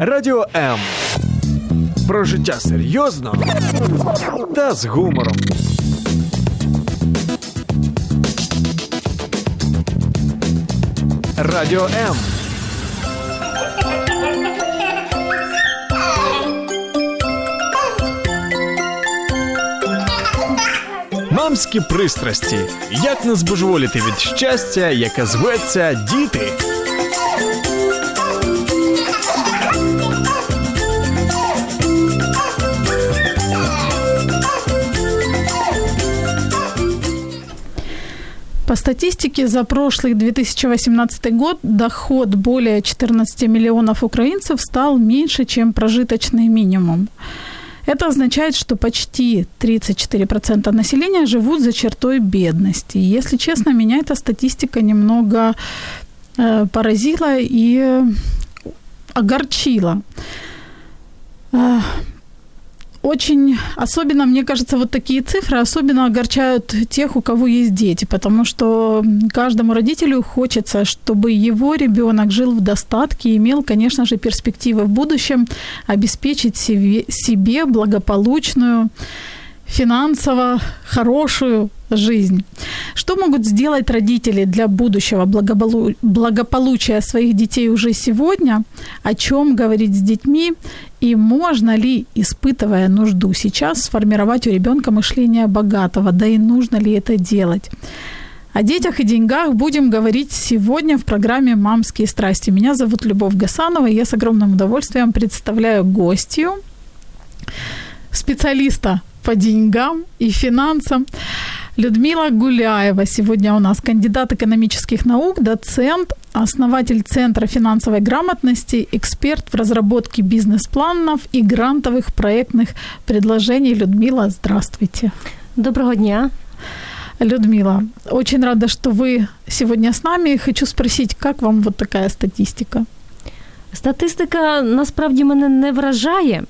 Радіо М. Про життя серйозно та з гумором. Радіо М. Мамські пристрасті. Як не збожеволіти від щастя, яке зветься діти. Статистике за прошлый 2018 год доход более 14 миллионов украинцев стал меньше, чем прожиточный минимум. Это означает, что почти 34% населения живут за чертой бедности. Если честно, меня эта статистика немного э, поразила и огорчила. Очень, особенно, мне кажется, вот такие цифры особенно огорчают тех, у кого есть дети, потому что каждому родителю хочется, чтобы его ребенок жил в достатке и имел, конечно же, перспективы в будущем обеспечить себе, себе благополучную, финансово хорошую жизнь. Что могут сделать родители для будущего благополу- благополучия своих детей уже сегодня? О чем говорить с детьми? И можно ли, испытывая нужду сейчас, сформировать у ребенка мышление богатого? Да и нужно ли это делать? О детях и деньгах будем говорить сегодня в программе «Мамские страсти». Меня зовут Любовь Гасанова, и я с огромным удовольствием представляю гостью, специалиста по деньгам и финансам. Людмила Гуляева сегодня у нас кандидат экономических наук, доцент, основатель Центра финансовой грамотности, эксперт в разработке бизнес-планов и грантовых проектных предложений. Людмила, здравствуйте. Доброго дня. Людмила, очень рада, что вы сегодня с нами. Хочу спросить, как вам вот такая статистика? Статистика насправді мене не вражає.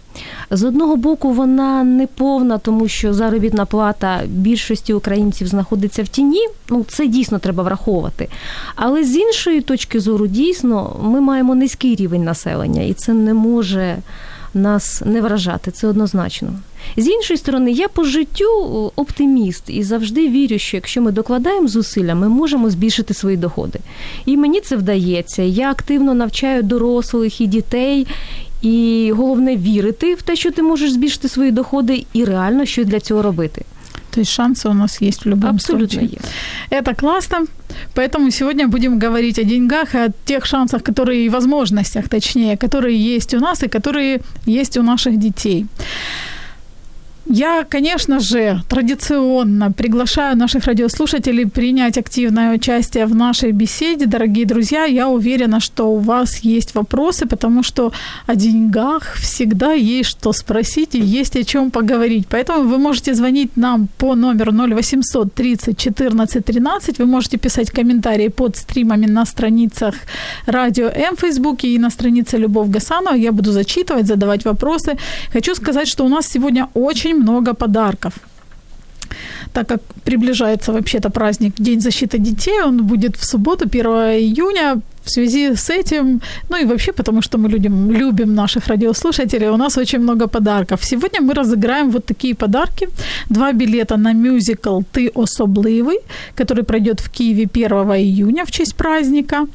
З одного боку, вона не повна, тому що заробітна плата більшості українців знаходиться в тіні. Ну, це дійсно треба враховувати. Але з іншої точки зору, дійсно, ми маємо низький рівень населення, і це не може нас не вражати. Це однозначно. З іншої сторони, я по життю оптиміст і завжди вірю, що якщо ми докладаємо зусилля, ми можемо збільшити свої доходи. І мені це вдається. Я активно навчаю дорослих і дітей. І головне вірити в те, що ти можеш збільшити свої доходи, і реально що для цього робити. То есть шансы у нас есть в любом Абсолютно случае. есть. Это классно. Поэтому сегодня будем говорить о деньгах, о тех шансах, которые и возможностях, точнее, которые есть у нас и которые есть у наших детей. Я, конечно же, традиционно приглашаю наших радиослушателей принять активное участие в нашей беседе. Дорогие друзья, я уверена, что у вас есть вопросы, потому что о деньгах всегда есть что спросить и есть о чем поговорить. Поэтому вы можете звонить нам по номеру 0800 30 14 13. Вы можете писать комментарии под стримами на страницах Радио М в Фейсбуке и на странице Любовь Гасанова. Я буду зачитывать, задавать вопросы. Хочу сказать, что у нас сегодня очень много подарков. Так как приближается вообще-то праздник День защиты детей, он будет в субботу, 1 июня. В связи с этим, ну и вообще потому, что мы людям, любим наших радиослушателей, у нас очень много подарков. Сегодня мы разыграем вот такие подарки. Два билета на мюзикл «Ты особливый», который пройдет в Киеве 1 июня в честь праздника.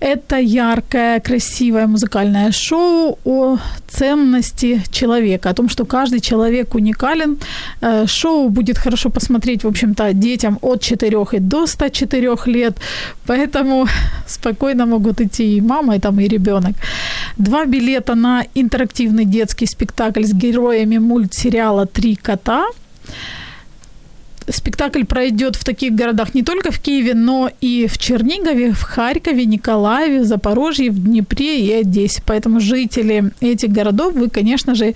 Это яркое, красивое музыкальное шоу о ценности человека, о том, что каждый человек уникален. Э, Шоу будет хорошо посмотреть, в общем-то, детям от 4 и до 104 лет, поэтому спокойно могут идти и мама, и там, и ребенок. Два билета на интерактивный детский спектакль с героями мультсериала «Три кота». Спектакль пройдет в таких городах не только в Киеве, но и в Чернигове, в Харькове, Николаеве, Запорожье, в Днепре и Одессе. Поэтому жители этих городов, вы, конечно же,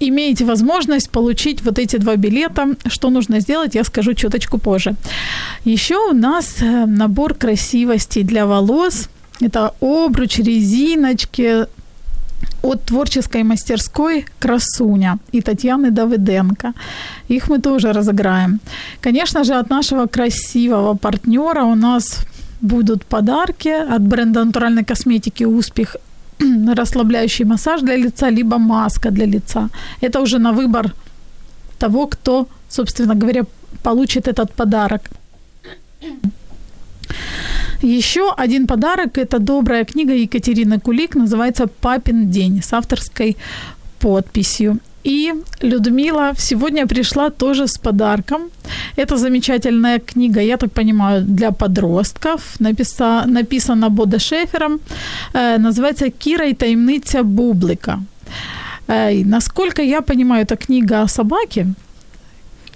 имеете возможность получить вот эти два билета. Что нужно сделать, я скажу чуточку позже. Еще у нас э, набор красивостей для волос. Это обруч, резиночки, от творческой мастерской «Красуня» и Татьяны Давыденко. Их мы тоже разыграем. Конечно же, от нашего красивого партнера у нас будут подарки от бренда натуральной косметики «Успех» расслабляющий массаж для лица, либо маска для лица. Это уже на выбор того, кто, собственно говоря, получит этот подарок. Еще один подарок – это добрая книга Екатерины Кулик, называется «Папин день» с авторской подписью. И Людмила сегодня пришла тоже с подарком. Это замечательная книга, я так понимаю, для подростков. Написа, написана Бода Шефером. Э, называется «Кіра и таємниця Бублика». Э, насколько я понимаю, это книга о собаке.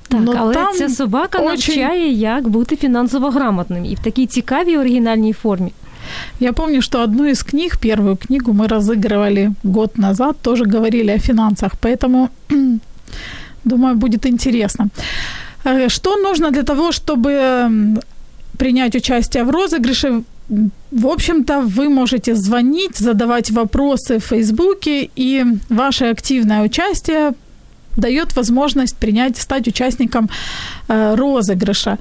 Так, Но але там ця собака очень... навчає, як бути фінансово грамотним і в такій цікавій оригінальній формі. Я помню, что одну из книг, первую книгу мы разыгрывали год назад, тоже говорили о финансах, поэтому, думаю, будет интересно. Э, что нужно для того, чтобы принять участие в розыгрыше? В общем-то, вы можете звонить, задавать вопросы в Фейсбуке, и ваше активное участие дает возможность принять, стать участником э, розыгрыша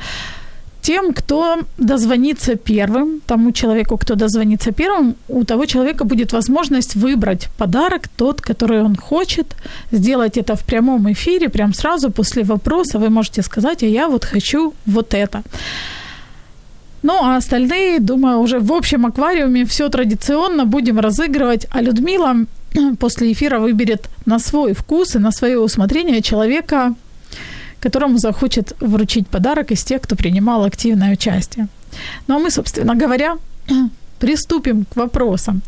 тем, кто дозвонится первым, тому человеку, кто дозвонится первым, у того человека будет возможность выбрать подарок, тот, который он хочет, сделать это в прямом эфире, прям сразу после вопроса вы можете сказать, а я вот хочу вот это. Ну, а остальные, думаю, уже в общем аквариуме все традиционно будем разыгрывать, а Людмила после эфира выберет на свой вкус и на свое усмотрение человека, которому захочет вручить подарок из тех, кто принимал активное участие. Ну а мы, собственно говоря, приступим к вопросам.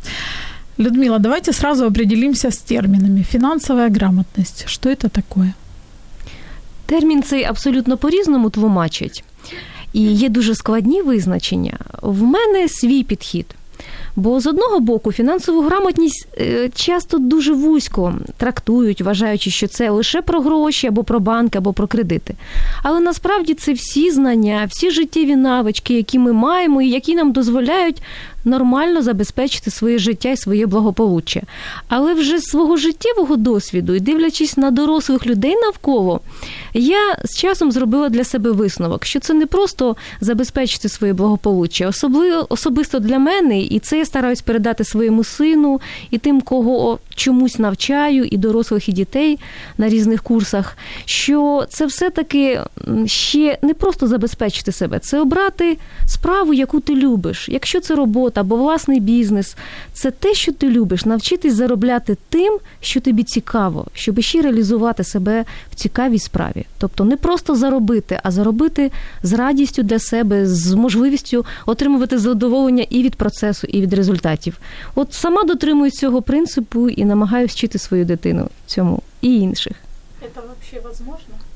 Людмила, давайте сразу определимся с терминами. Финансовая грамотность. Что это такое? Термін цей абсолютно по-різному тлумачить. І є дуже складні визначення. В мене свій підхід. Бо з одного боку фінансову грамотність е, часто дуже вузько трактують, вважаючи, що це лише про гроші або про банки, або про кредити. Але насправді це всі знання, всі життєві навички, які ми маємо, і які нам дозволяють нормально забезпечити своє життя і своє благополуччя. Але вже з свого життєвого досвіду і дивлячись на дорослих людей навколо, я з часом зробила для себе висновок, що це не просто забезпечити своє благополуччя, особливо особисто для мене, і це я стараюсь передати своєму сину і тим, кого чомусь навчаю, і дорослих, і дітей на різних курсах. Що це все-таки ще не просто забезпечити себе, це обрати справу, яку ти любиш. Якщо це робота або власний бізнес, це те, що ти любиш, навчитись заробляти тим, що тобі цікаво, щоб ще реалізувати себе в цікавій справі. Тобто не просто заробити, а заробити з радістю для себе, з можливістю отримувати задоволення і від процесу, і від результатів. От сама дотримуюсь цього принципу і намагаюся вчити свою дитину цьому і інших. Це взагалі можливо?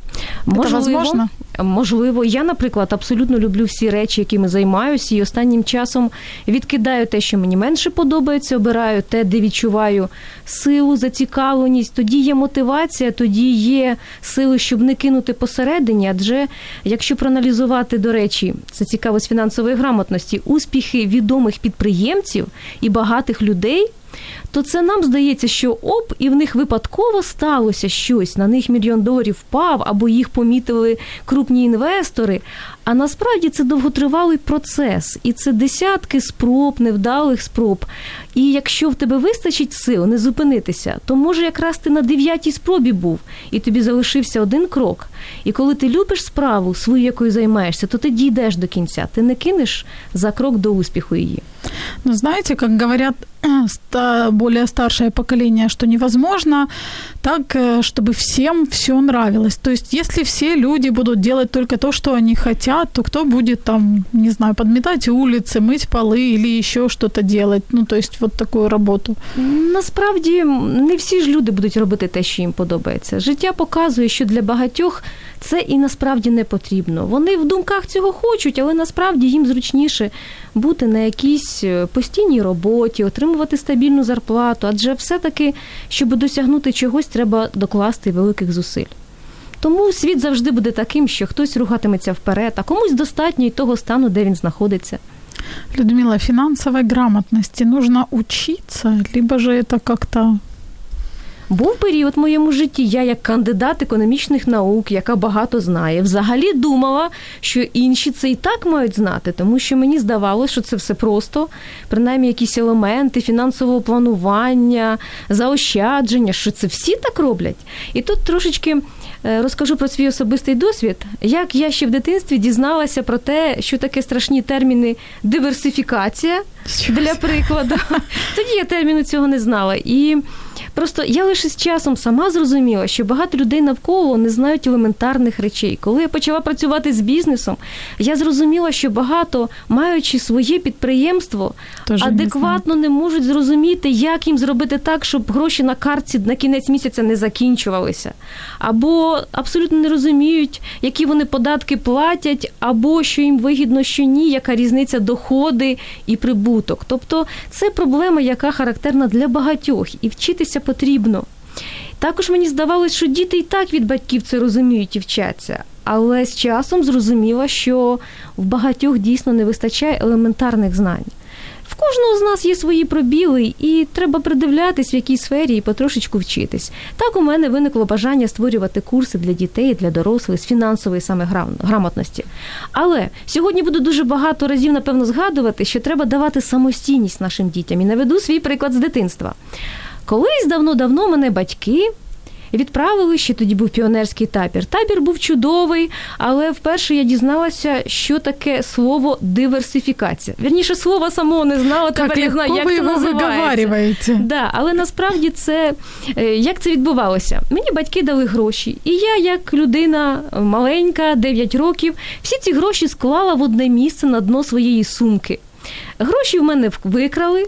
Можливо, Це возможно? можливо. Я, наприклад, абсолютно люблю всі речі, якими займаюся, і останнім часом відкидаю те, що мені менше подобається, обираю те, де відчуваю силу, зацікавленість. Тоді є мотивація, тоді є сили, щоб не кинути посередині. Адже якщо проаналізувати, до речі, це цікаво з фінансової грамотності, успіхи відомих підприємців і багатих людей то це нам здається, що оп, і в них випадково сталося щось, на них мільйон доларів впав, або їх помітили крупні інвестори. А насправді це довготривалий процес, і це десятки спроб, невдалих спроб. І якщо в тебе вистачить сил не зупинитися, то може якраз ти на дев'ятій спробі був, і тобі залишився один крок. І коли ти любиш справу, свою якою займаєшся, то ти дійдеш до кінця. Ти не кинеш за крок до успіху її. Ну, знаете, как говорят более старшее поколение, что невозможно так, э, чтобы всем все нравилось. То есть, если все люди будут делать только то, что они хотят, то кто будет там, не знаю, подметать улицы, мыть полы или еще что-то делать? Ну, то есть, вот таку роботу. Насправді не всі ж люди будуть робити те, що їм подобається. Життя показує, що для багатьох це і насправді не потрібно. Вони в думках цього хочуть, але насправді їм зручніше бути на якійсь е, постійній роботі, отримувати стабільну зарплату, адже все-таки, щоб досягнути чогось, треба докласти великих зусиль. Тому світ завжди буде таким, що хтось рухатиметься вперед, а комусь достатньо й того стану, де він знаходиться. Людмила, финансовой грамотности нужно учиться, либо же это как-то Був період в моєму житті, я як кандидат економічних наук, яка багато знає, взагалі думала, що інші це і так мають знати, тому що мені здавалося, що це все просто, принаймні якісь елементи фінансового планування, заощадження, що це всі так роблять. І тут трошечки Е, розкажу про свій особистий досвід, як я ще в дитинстві дізналася про те, що таке страшні терміни диверсифікація для прикладу. Тоді я терміну цього не знала. І Просто я лише з часом сама зрозуміла, що багато людей навколо не знають елементарних речей. Коли я почала працювати з бізнесом, я зрозуміла, що багато, маючи своє підприємство, Тоже адекватно не, не можуть зрозуміти, як їм зробити так, щоб гроші на картці на кінець місяця не закінчувалися, або абсолютно не розуміють, які вони податки платять, або що їм вигідно, що ні, яка різниця доходи і прибуток. Тобто це проблема, яка характерна для багатьох, і вчитися потрібно. Також мені здавалося, що діти і так від батьків це розуміють і вчаться. Але з часом зрозуміла, що в багатьох дійсно не вистачає елементарних знань. В кожного з нас є свої пробіли, і треба придивлятись, в якій сфері і потрошечку вчитись. Так у мене виникло бажання створювати курси для дітей, для дорослих з фінансової саме грамотності. Але сьогодні буду дуже багато разів, напевно, згадувати, що треба давати самостійність нашим дітям. І наведу свій приклад з дитинства. Колись давно-давно мене батьки. Відправили ще тоді був піонерський табір. Табір був чудовий, але вперше я дізналася, що таке слово диверсифікація. Вірніше слова самого не знала, тепер я знаю, як це називається. Да, Але насправді це е, як це відбувалося? Мені батьки дали гроші, і я, як людина маленька, 9 років, всі ці гроші склала в одне місце на дно своєї сумки. Гроші в мене викрали.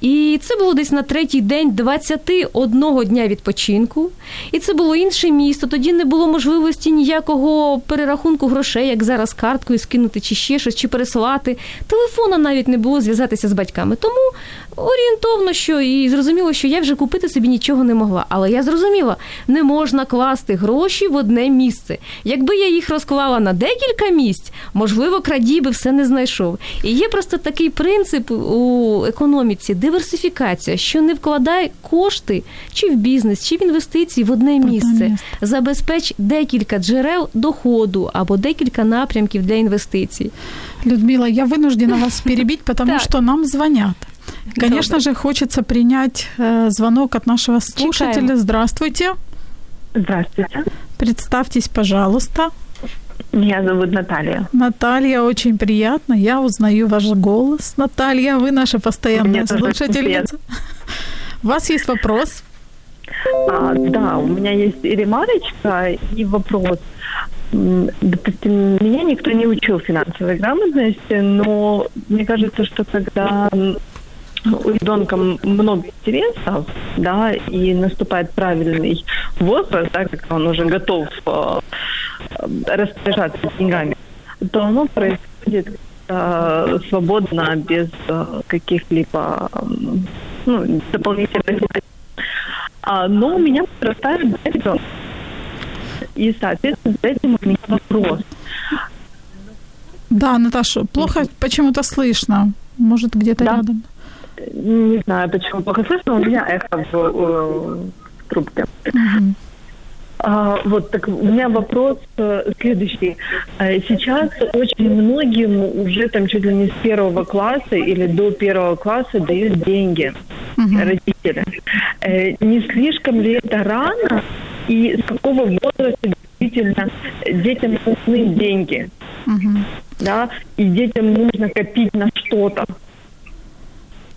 І це було десь на третій день 21 дня відпочинку. І це було інше місто. Тоді не було можливості ніякого перерахунку грошей, як зараз карткою скинути, чи ще щось, чи переслати. Телефона навіть не було зв'язатися з батьками. Тому орієнтовно, що і зрозуміло, що я вже купити собі нічого не могла. Але я зрозуміла, не можна класти гроші в одне місце. Якби я їх розклала на декілька місць, можливо, крадій би все не знайшов. І є просто такий принцип у економіці диверсифікація, що не вкладай кошти чи в бізнес, чи в інвестиції в одне місце. Забезпеч декілька джерел доходу або декілька напрямків для інвестицій. Людмила, я вынуждена вас перебить, потому что нам звонят. Конечно Добрый. же, хочется принять э, звонок от нашего слушателя. Чекаем. Здравствуйте. Здравствуйте. Представьтесь, пожалуйста. Меня зовут Наталья. Наталья, очень приятно. Я узнаю ваш голос. Наталья, вы наша постоянная слушательница. У вас есть вопрос? А, да, у меня есть и ремарочка, и вопрос. Допустим, меня никто не учил финансовой грамотности, но мне кажется, что когда у ребенка много интересов, да, и наступает правильный возраст, да, когда он уже готов э, распоряжаться деньгами, то оно происходит э, свободно, без э, каких-либо э, ну, дополнительных а, но у меня подрастает ребенок. И, соответственно, с этим у меня вопрос. Да, Наташа, плохо почему-то слышно. Может, где-то да. рядом. Не знаю, почему плохо слышно, у меня эхо в, в трубке. Угу. А, вот так у меня вопрос э, следующий. А, сейчас очень многим уже там чуть ли не с первого класса или до первого класса дают деньги угу. родители. Э, не слишком ли это рано и с какого возраста действительно детям нужны деньги? Угу. Да, и детям нужно копить на что-то.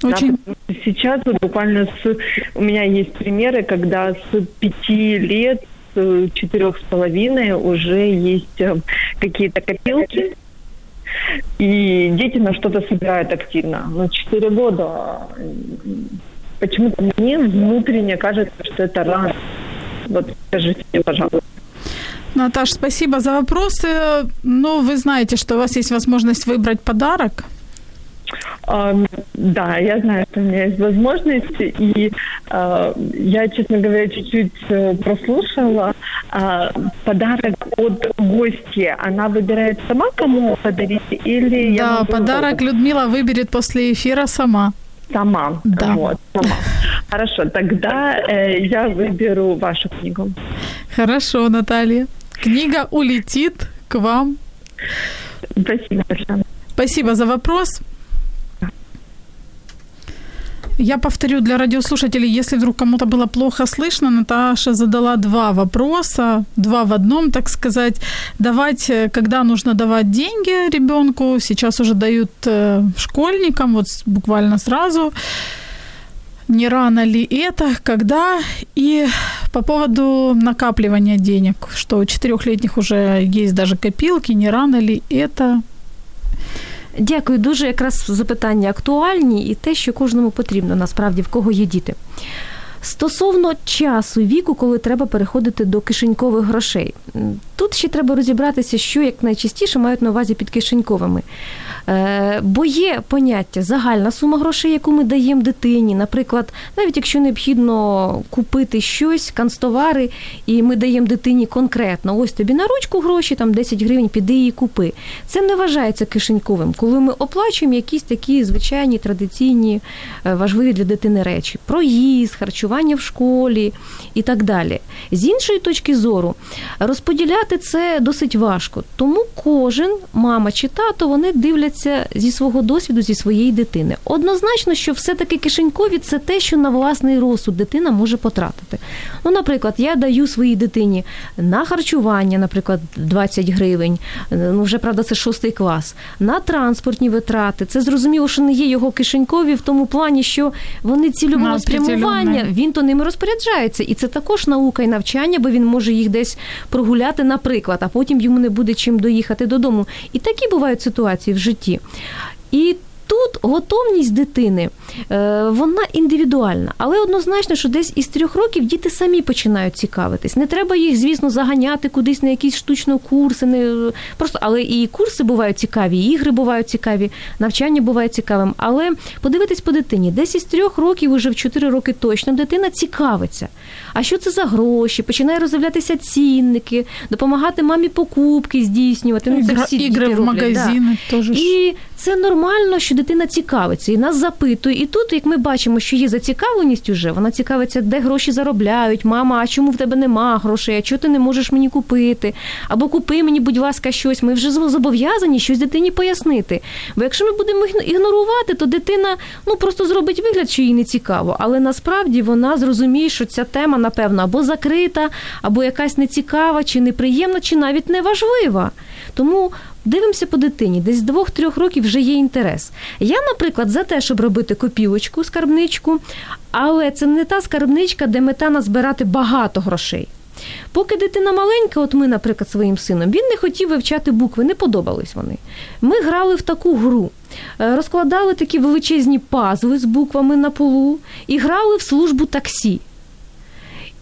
Очень... Да, сейчас вот буквально с... У меня есть примеры, когда с пяти лет, четырех с половиной уже есть э, какие-то копилки, и дети на что-то собирают активно. Но четыре года почему-то мне внутренне кажется, что это рано. Вот скажите, пожалуйста. Наташ, спасибо за вопросы. Ну, вы знаете, что у вас есть возможность выбрать подарок. Да, я знаю, что у меня есть возможность, и uh, я, честно говоря, чуть-чуть uh, прослушала. Uh, подарок от гостя, она выбирает сама, кому подарить, или... Да, подарок Людмила выберет после эфира сама. Сама, да. вот, сама. Хорошо, тогда э, я выберу вашу книгу. Хорошо, Наталья. Книга улетит к вам. Спасибо большое. Спасибо за вопрос. Я повторю для радиослушателей, если вдруг кому-то было плохо слышно, Наташа задала два вопроса, два в одном, так сказать. Давать, э, когда нужно давать деньги ребенку, сейчас уже дают э, школьникам, вот буквально сразу. Не рано ли это, когда? И по поводу накапливания денег, что у четырехлетних уже есть даже копилки, не рано ли это? Дякую, дуже якраз запитання актуальні і те, що кожному потрібно, насправді, в кого є діти. Стосовно часу віку, коли треба переходити до кишенькових грошей, тут ще треба розібратися, що як найчастіше мають на увазі під кишеньковими. Е, бо є поняття загальна сума грошей, яку ми даємо дитині. Наприклад, навіть якщо необхідно купити щось, канцтовари, і ми даємо дитині конкретно, ось тобі на ручку гроші, там 10 гривень, піди і купи. Це не вважається кишеньковим, коли ми оплачуємо якісь такі звичайні традиційні е, важливі для дитини речі: проїзд, харчування в школі і так далі. З іншої точки зору, розподіляти це досить важко, тому кожен мама чи тато вони дивляться діляться зі свого досвіду, зі своєї дитини. Однозначно, що все-таки кишенькові це те, що на власний розсуд дитина може потратити. Ну, наприклад, я даю своїй дитині на харчування, наприклад, 20 гривень, ну вже правда, це шостий клас, на транспортні витрати. Це зрозуміло, що не є його кишенькові в тому плані, що вони цільового спрямування, він то ними розпоряджається. І це також наука і навчання, бо він може їх десь прогуляти, наприклад, а потім йому не буде чим доїхати додому. І такі бувають ситуації в житті житті. І тут готовність дитини е, вона індивідуальна, але однозначно, що десь із трьох років діти самі починають цікавитись. Не треба їх, звісно, заганяти кудись на якісь штучні курси. Не просто, але і курси бувають цікаві, і ігри бувають цікаві, навчання буває цікавим. Але подивитись по дитині, десь із трьох років, уже в чотири роки точно, дитина цікавиться. А що це за гроші? Починає розвиватися цінники, допомагати мамі покупки здійснювати. Ну, це всі ігри в магазини да. теж. І це нормально, що дитина цікавиться і нас запитує. І тут, як ми бачимо, що є зацікавленість уже, вона цікавиться, де гроші заробляють. Мама, а чому в тебе нема грошей? А чого ти не можеш мені купити? Або купи мені, будь ласка, щось. Ми вже зобов'язані щось дитині пояснити. Бо якщо ми будемо ігнорувати, то дитина ну просто зробить вигляд, що їй не цікаво. Але насправді вона зрозуміє, що ця тема, напевно, або закрита, або якась нецікава, чи неприємна, чи навіть неважлива. Тому Дивимося по дитині, десь двох-трьох років вже є інтерес. Я, наприклад, за те, щоб робити копілочку, скарбничку, але це не та скарбничка, де мета назбирати багато грошей. Поки дитина маленька, от ми, наприклад, своїм сином, він не хотів вивчати букви, не подобались вони. Ми грали в таку гру, е, розкладали такі величезні пазли з буквами на полу і грали в службу таксі.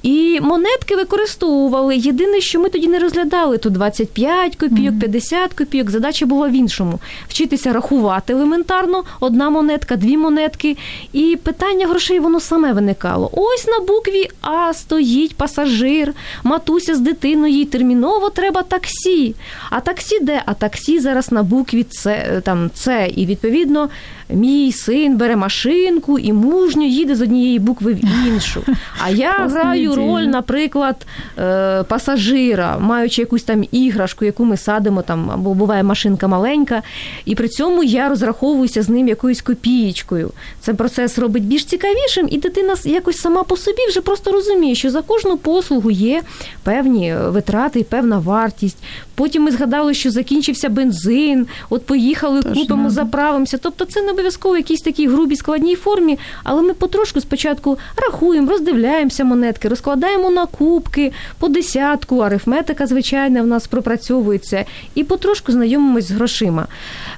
І монетки використовували. Єдине, що ми тоді не розглядали, то 25 копійок, 50 копійок. Задача була в іншому: вчитися рахувати елементарно, одна монетка, дві монетки. І питання грошей воно саме виникало. Ось на букві А стоїть пасажир, матуся з дитиною, їй терміново треба таксі. А таксі де? А таксі зараз на букві С, там С. І відповідно мій син бере машинку і мужньо їде з однієї букви в іншу. А я граю роль, наприклад, е, пасажира, маючи якусь там іграшку, яку ми садимо, там, або буває машинка маленька, і при цьому я розраховуюся з ним якоюсь копієчкою. Це процес робить більш цікавішим, і дитина якось сама по собі вже просто розуміє, що за кожну послугу є певні витрати і певна вартість. Потім ми згадали, що закінчився бензин, от поїхали, Тож, купимо, заправимося. Тобто це не обов'язково якійсь такій грубій складній формі, але ми потрошку спочатку рахуємо, роздивляємося монетки, розкладаємо на кубки по десятку, арифметика, звичайна, в нас пропрацьовується, і потрошку знайомимось з грошима.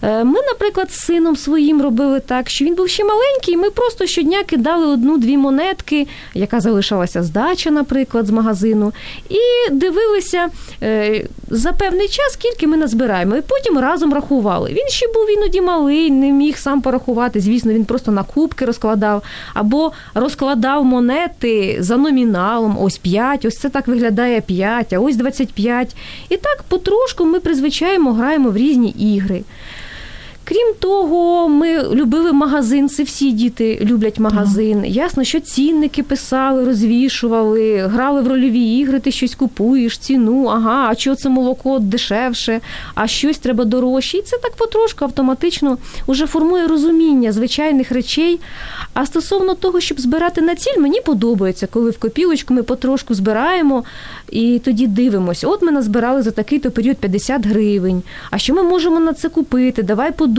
Е, ми, наприклад, з сином своїм робили так, що він був ще маленький, і ми просто щодня кидали одну-дві монетки, яка залишалася здача, наприклад, з магазину, і дивилися е, за певний час, скільки ми назбираємо. І потім разом рахували. Він ще був іноді малий, не міг сам порахувати. Звісно, він просто на кубки розкладав або розкладав монети за номіналом. Ось 5, ось це так виглядає 5, а ось 25. І так потрошку ми призвичаємо, граємо в різні ігри. Крім того, ми любили магазин, це всі діти люблять магазин. Ага. Ясно, що цінники писали, розвішували, грали в рольові ігри, ти щось купуєш, ціну, ага, а чого це молоко дешевше, а щось треба дорожче. І це так потрошку автоматично вже формує розуміння звичайних речей. А стосовно того, щоб збирати на ціль, мені подобається, коли в копілочку ми потрошку збираємо і тоді дивимося. От ми назбирали за такий-то період 50 гривень. А що ми можемо на це купити? Давай подумаємо,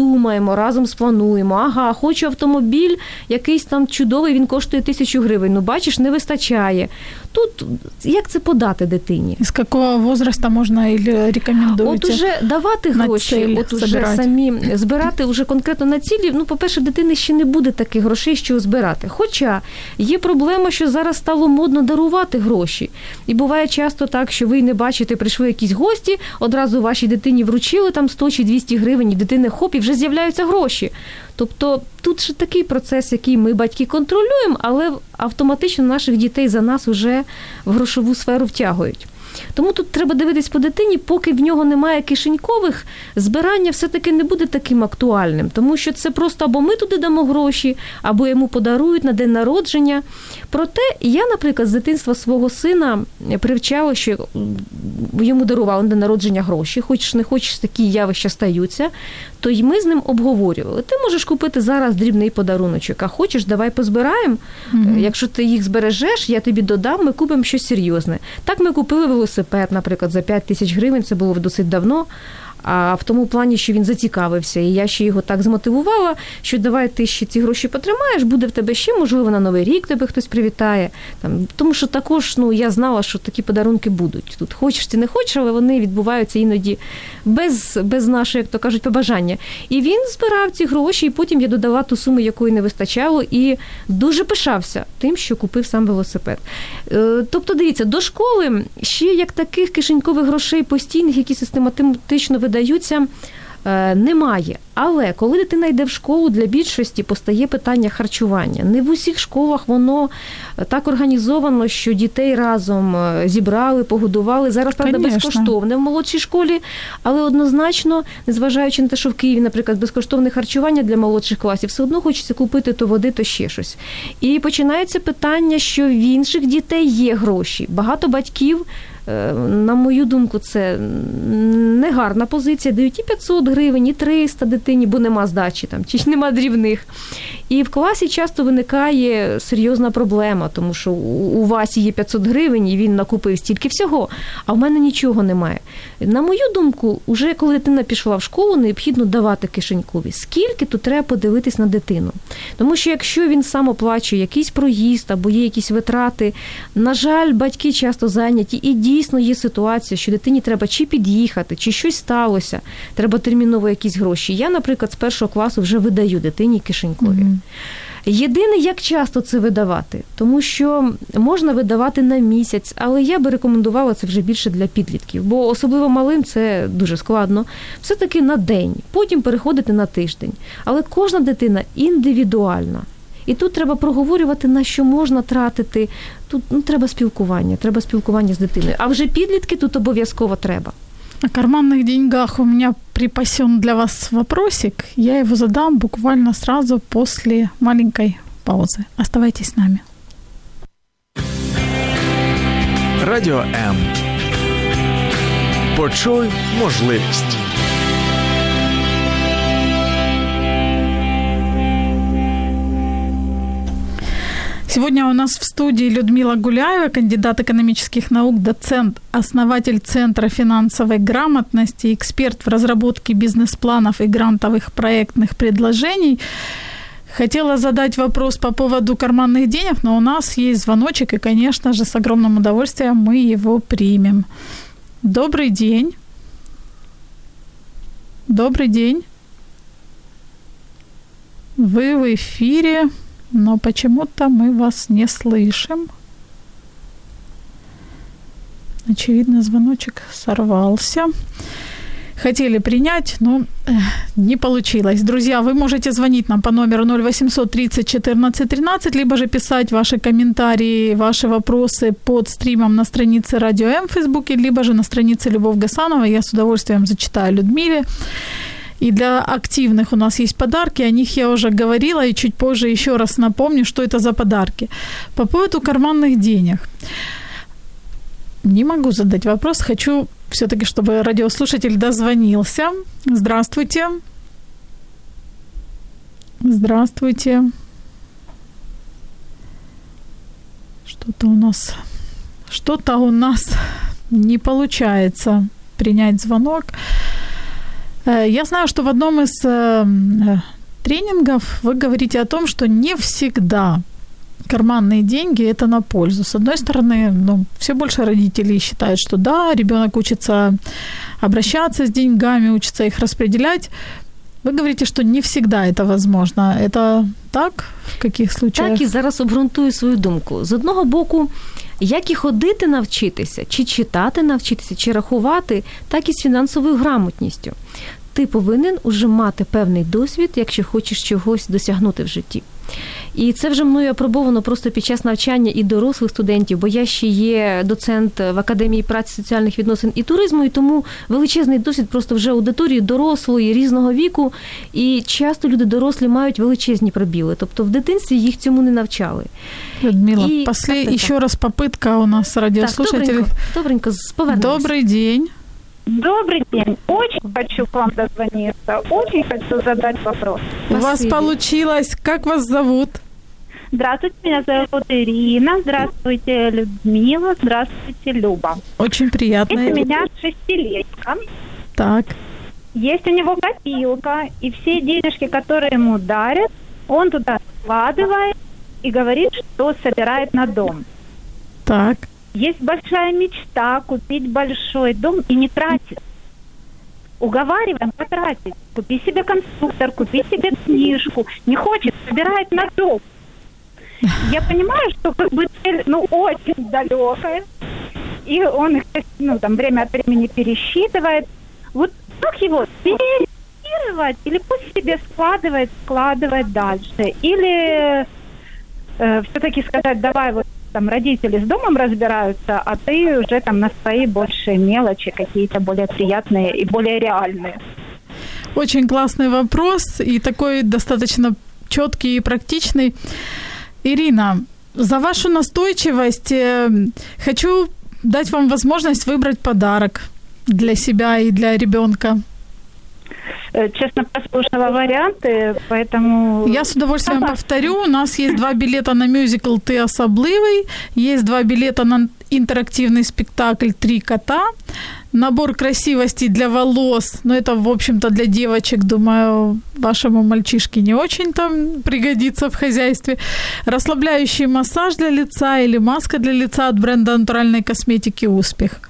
разом сплануємо. Ага, хочу автомобіль, якийсь там чудовий, він коштує тисячу гривень. Ну, бачиш, не вистачає. Тут як це подати дитині? З якого возраста можна рекомендуєте? От уже давати гроші, от уже самі збирати вже конкретно на цілі. Ну, по-перше, дитини ще не буде таких грошей, що збирати. Хоча є проблема, що зараз стало модно дарувати гроші. І буває часто так, що ви не бачите, прийшли якісь гості, одразу вашій дитині вручили там 100 чи 200 гривень, і дитини хоп, і вже з'являються гроші. Тобто тут ще такий процес, який ми батьки контролюємо, але автоматично наших дітей за нас вже в грошову сферу втягують. Тому тут треба дивитись по дитині, поки в нього немає кишенькових, збирання все-таки не буде таким актуальним, тому що це просто або ми туди дамо гроші, або йому подарують на день народження. Проте я, наприклад, з дитинства свого сина привчала, що йому дарували на день народження гроші, хочеш не хочеш, такі явища стаються, то й ми з ним обговорювали. Ти можеш купити зараз дрібний подаруночок, а хочеш, давай позбираємо. mm Якщо ти їх збережеш, я тобі додам, ми купимо щось серйозне. Так ми купили велосипед, наприклад, за 5 тисяч гривень, це було досить давно. А в тому плані, що він зацікавився, і я ще його так змотивувала, що давай ти ще ці гроші потримаєш, буде в тебе ще, можливо, на новий рік тебе хтось привітає. Там тому, що також ну я знала, що такі подарунки будуть. Тут хочеш ти не хочеш, але вони відбуваються іноді без без нашого, як то кажуть, побажання. І він збирав ці гроші, і потім я додала ту суму, якої не вистачало, і дуже пишався тим, що купив сам велосипед. Е, тобто, дивіться, до школи ще як таких кишенькових грошей постійних, які систематично видають видаються, е, немає. Але коли дитина йде в школу, для більшості постає питання харчування. Не в усіх школах воно е, так організовано, що дітей разом е, зібрали, погодували. Зараз правда Конечно. безкоштовне в молодшій школі, але однозначно, незважаючи на те, що в Києві, наприклад, безкоштовне харчування для молодших класів, все одно хочеться купити то води, то ще щось. І починається питання, що в інших дітей є гроші. Багато батьків. Е, на мою думку, це негарна позиція. Дають і 500 гривень, і 300 дитині, бо нема здачі там, чи нема дрібних. І в класі часто виникає серйозна проблема, тому що у Васі є 500 гривень, і він накупив стільки всього, а в мене нічого немає. На мою думку, вже коли дитина пішла в школу, необхідно давати кишенькові. Скільки тут треба подивитись на дитину? Тому що якщо він сам оплачує якийсь проїзд або є якісь витрати, на жаль, батьки часто зайняті, і дійсно є ситуація, що дитині треба чи під'їхати, чи щось сталося, треба терміново якісь гроші. Я, наприклад, з першого класу вже видаю дитині кишенькові. Єдине, як часто це видавати, тому що можна видавати на місяць, але я би рекомендувала це вже більше для підлітків, бо особливо малим це дуже складно. Все-таки на день, потім переходити на тиждень. Але кожна дитина індивідуальна. І тут треба проговорювати, на що можна тратити. Тут ну, треба спілкування, треба спілкування з дитиною. А вже підлітки тут обов'язково треба. О карманных деньгах у меня припасен для вас вопросик. Я его задам буквально сразу после маленькой паузы. Оставайтесь с нами. Радіо М. Почуй можливість. Сегодня у нас в студии Людмила Гуляева, кандидат экономических наук, доцент, основатель Центра финансовой грамотности, эксперт в разработке бизнес-планов и грантовых проектных предложений. Хотела задать вопрос по поводу карманных денег, но у нас есть звоночек, и, конечно же, с огромным удовольствием мы его примем. Добрый день. Добрый день. Вы в эфире но почему-то мы вас не слышим. Очевидно, звоночек сорвался. Хотели принять, но э, не получилось. Друзья, вы можете звонить нам по номеру 0800 30 14 13, либо же писать ваши комментарии, ваши вопросы под стримом на странице Радио М в Фейсбуке, либо же на странице Любовь Гасанова. Я с удовольствием зачитаю Людмиле И для активных у нас есть подарки, о них я уже говорила, и чуть позже еще раз напомню, что это за подарки. По поводу карманных денег. Не могу задать вопрос, хочу все-таки, чтобы радиослушатель дозвонился. Здравствуйте. Здравствуйте. Что-то у нас, что-то у нас не получается принять звонок. Э, я знаю, что в одном из э, э, тренингов вы говорите о том, что не всегда карманные деньги это на пользу. С одной стороны, ну, все больше родителей считают, что да, ребенок учится обращаться с деньгами, учится их распределять. Ви говорите, що не всегда это возможно. Это так? В яких случаях? Так, і зараз обґрунтую свою думку. З одного боку, як і ходити навчитися, чи читати навчитися, чи рахувати, так і з фінансовою грамотністю. Ти повинен уже мати певний досвід, якщо хочеш чогось досягнути в житті. І це вже мною опробовано просто під час навчання і дорослих студентів, бо я ще є доцент в академії праці соціальних відносин і туризму, і тому величезний досвід просто вже аудиторії дорослої різного віку. І часто люди дорослі мають величезні пробіли. Тобто в дитинстві їх цьому не навчали. Людмила, і... після ще раз попитка у нас радіослушателів. Добренько, добренько, з Добрий день. Добрый день. Очень хочу к вам дозвониться. Очень хочу задать вопрос. У вас получилось. Как вас зовут? Здравствуйте, меня зовут Ирина. Здравствуйте, Людмила. Здравствуйте, Люба. Очень приятно. Это у меня шестилетка. Так. Есть у него копилка, и все денежки, которые ему дарят, он туда складывает и говорит, что собирает на дом. Так. Есть большая мечта купить большой дом и не тратить. Уговариваем потратить. Купи себе конструктор, купи себе книжку. Не хочет, собирает на дом. Я понимаю, что как бы цель, ну, очень далекая. И он их, ну, там, время от времени пересчитывает. Вот как его переинвестировать? Или пусть себе складывает, складывает дальше? Или э, все-таки сказать, давай вот там родители с домом разбираются, а ты уже там на свои больше мелочи какие-то более приятные и более реальные. Очень классный вопрос и такой достаточно четкий и практичный. Ирина, за вашу настойчивость э, хочу дать вам возможность выбрать подарок для себя и для ребенка. Э, честно послушала варианты, поэтому... Я с удовольствием ага. повторю. У нас есть два билета на мюзикл «Ты особливый», есть два билета на интерактивный спектакль «Три кота», набор красивостей для волос, но это, в общем-то, для девочек, думаю, вашему мальчишке не очень там пригодится в хозяйстве. Расслабляющий массаж для лица или маска для лица от бренда натуральной косметики «Успех»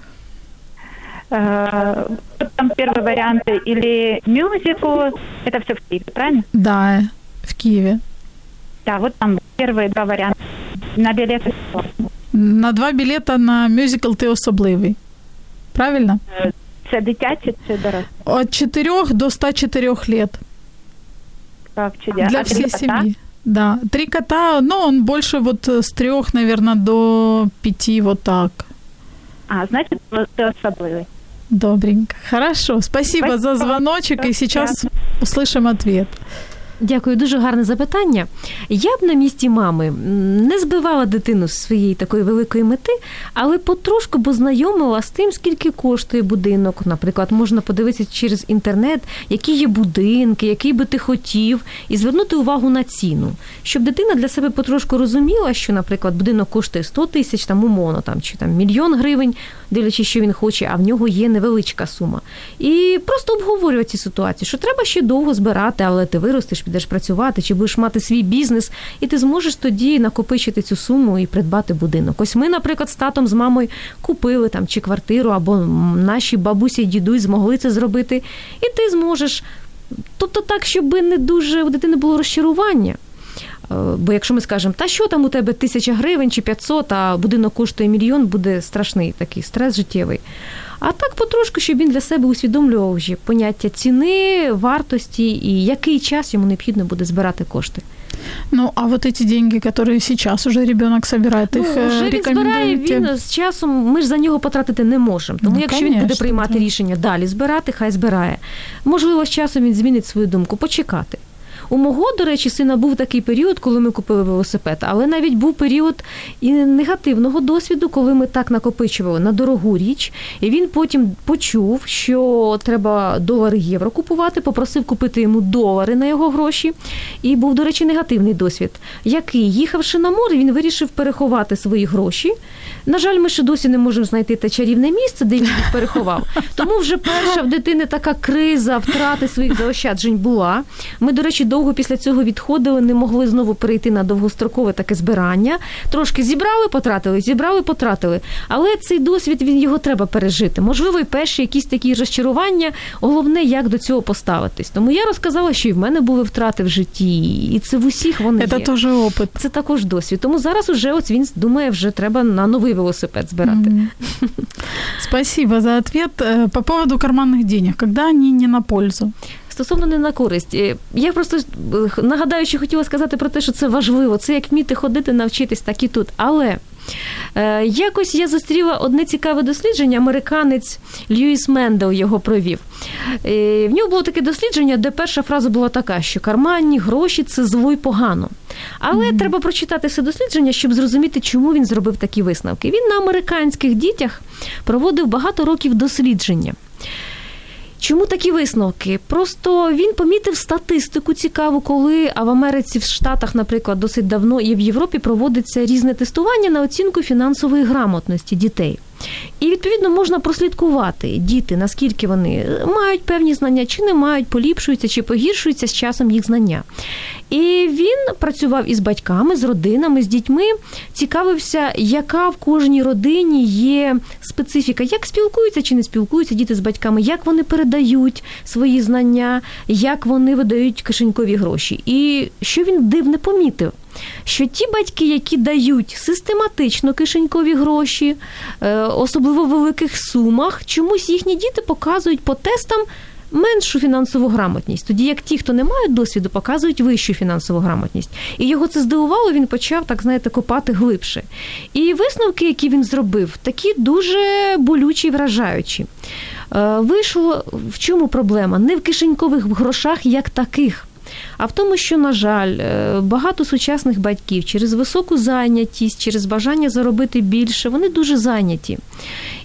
Э, там первые варианты или мюзикл, это все в Киеве, правильно? Да, в Киеве. Да, вот там первые два варианта на билеты. На два білета на мюзикл ти особливий. Правильно? Це дитячі чи дорослі? От 4 до 104 лет. Как чудесно. Для а всей семьи. Да. Три кота, ну, он больше вот с трех, наверное, до пяти, вот так. А, значит, ты особливый. Добренько. Хорошо. Спасибо, Спасибо. за звоночек. И сейчас услышим ответ. Дякую, дуже гарне запитання. Я б на місці мами не збивала дитину з своєї такої великої мети, але потрошку б знайомила з тим, скільки коштує будинок. Наприклад, можна подивитися через інтернет, які є будинки, який би ти хотів, і звернути увагу на ціну, щоб дитина для себе потрошку розуміла, що, наприклад, будинок коштує 100 тисяч, там умовно, там чи там мільйон гривень, дивлячись, що він хоче, а в нього є невеличка сума. І просто обговорювати ці ситуації, що треба ще довго збирати, але ти виростеш підеш працювати, чи будеш мати свій бізнес, і ти зможеш тоді накопичити цю суму і придбати будинок. Ось ми, наприклад, з татом з мамою купили там чи квартиру, або наші бабусі і дідусь змогли це зробити, і ти зможеш. Тобто, так, щоб не дуже у дитини було розчарування. Е, бо якщо ми скажемо, та що там у тебе тисяча гривень чи 500, а будинок коштує мільйон, буде страшний такий стрес життєвий. А так потрошку, щоб він для себе усвідомлював вже поняття ціни, вартості і який час йому необхідно буде збирати кошти. Ну, а вот эти деньги, которые сейчас уже ребенок собирает, Ну, их вже э, він збирає рекомендуете? він з часом. Ми ж за нього потратити не можемо. Тому Ну, якщо він буде конечно, приймати так. рішення далі збирати, хай збирає. Можливо, з часом він змінить свою думку, почекати. У мого, до речі, сина був такий період, коли ми купили велосипед, але навіть був період і негативного досвіду, коли ми так накопичували на дорогу річ, і він потім почув, що треба долари євро купувати, попросив купити йому долари на його гроші. І був, до речі, негативний досвід, який, їхавши на море, він вирішив переховати свої гроші. На жаль, ми ще досі не можемо знайти те чарівне місце, де він їх переховав. Тому вже перша в дитини така криза втрати своїх заощаджень була. Ми, до речі, довго після цього відходили, не могли знову перейти на довгострокове таке збирання. Трошки зібрали, потратили, зібрали, потратили. Але цей досвід він його треба пережити. Можливо, і перші якісь такі розчарування. Головне, як до цього поставитись. Тому я розказала, що і в мене були втрати в житті, і це в усіх вони є. тоже опыт. Це також досвід. Тому зараз уже от він думає, вже треба на новий велосипед збирати. Мгм. Спасибо за ответ. Э, По поводу карманных денег, когда они не на пользу? Стосовно не на користь, Е, я просто е, нагадаю, що хотіла сказати про те, що це важливо. Це як вміти ходити, навчитись, так і тут. Але е, якось я зустріла одне цікаве дослідження. Американець Льюіс Мендел його провів. В нього було таке дослідження, де перша фраза була така, що карманні гроші це зло й погано. Але треба прочитати все дослідження, щоб зрозуміти, чому він зробив такі висновки. Він на американських дітях проводив багато років дослідження. Чому такі висновки? Просто він помітив статистику цікаву, коли а в Америці, в Штатах, наприклад, досить давно і в Європі проводиться різне тестування на оцінку фінансової грамотності дітей. І відповідно можна прослідкувати діти, наскільки вони мають певні знання, чи не мають, поліпшуються, чи погіршуються з часом їх знання. І він працював із батьками, з родинами, з дітьми, цікавився, яка в кожній родині є специфіка, як спілкуються чи не спілкуються діти з батьками, як вони передають свої знання, як вони видають кишенькові гроші. І що він дивне помітив. Що ті батьки, які дають систематично кишенькові гроші, е, особливо в великих сумах, чомусь їхні діти показують по тестам меншу фінансову грамотність, тоді як ті, хто не мають досвіду, показують вищу фінансову грамотність. І його це здивувало, він почав так знаєте копати глибше. І висновки, які він зробив, такі дуже болючі і вражаючі. Е, Вийшло в чому проблема? Не в кишенькових грошах як таких. А в тому, що, на жаль, е, багато сучасних батьків через високу зайнятість, через бажання заробити більше, вони дуже зайняті.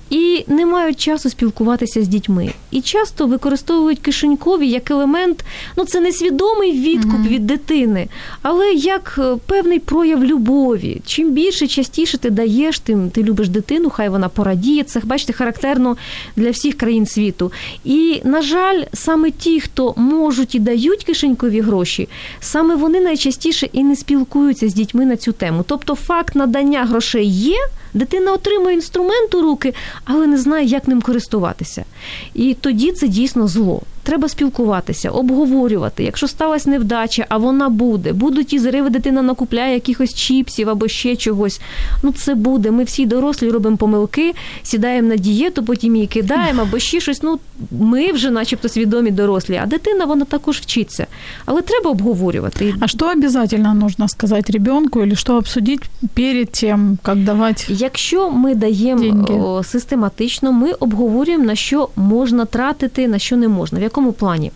І не мають часу спілкуватися з дітьми. І часто використовують кишенькові як елемент, ну це не свідомий відкуп від дитини, але як е, певний прояв любові. Чим більше, частіше ти даєш, тим ти любиш дитину, хай вона порадіє. Це бачите, характерно для всіх країн світу. І, на жаль, саме ті, хто можуть і дають кишенькові гроші, саме вони найчастіше і не спілкуються з дітьми на цю тему. Тобто, факт надання грошей є. Дитина отримує інструмент у руки, але не знає, як ним користуватися. І тоді це дійсно зло. Треба спілкуватися, обговорювати. Якщо сталася невдача, а вона буде, будуть і зриви, дитина накупляє якихось чіпсів або ще чогось. Ну це буде. Ми всі дорослі робимо помилки, сідаємо на дієту, потім її кидаємо або ще щось. Ну ми вже, начебто, свідомі дорослі, а дитина вона також вчиться. Але треба обговорювати. А что обязательно нужно сказать ребенку или что обсудить перед тем, как давать? Якщо ми даємо Деньги. систематично, ми обговорюємо на що можна тратити, на що не можна. В якому плані?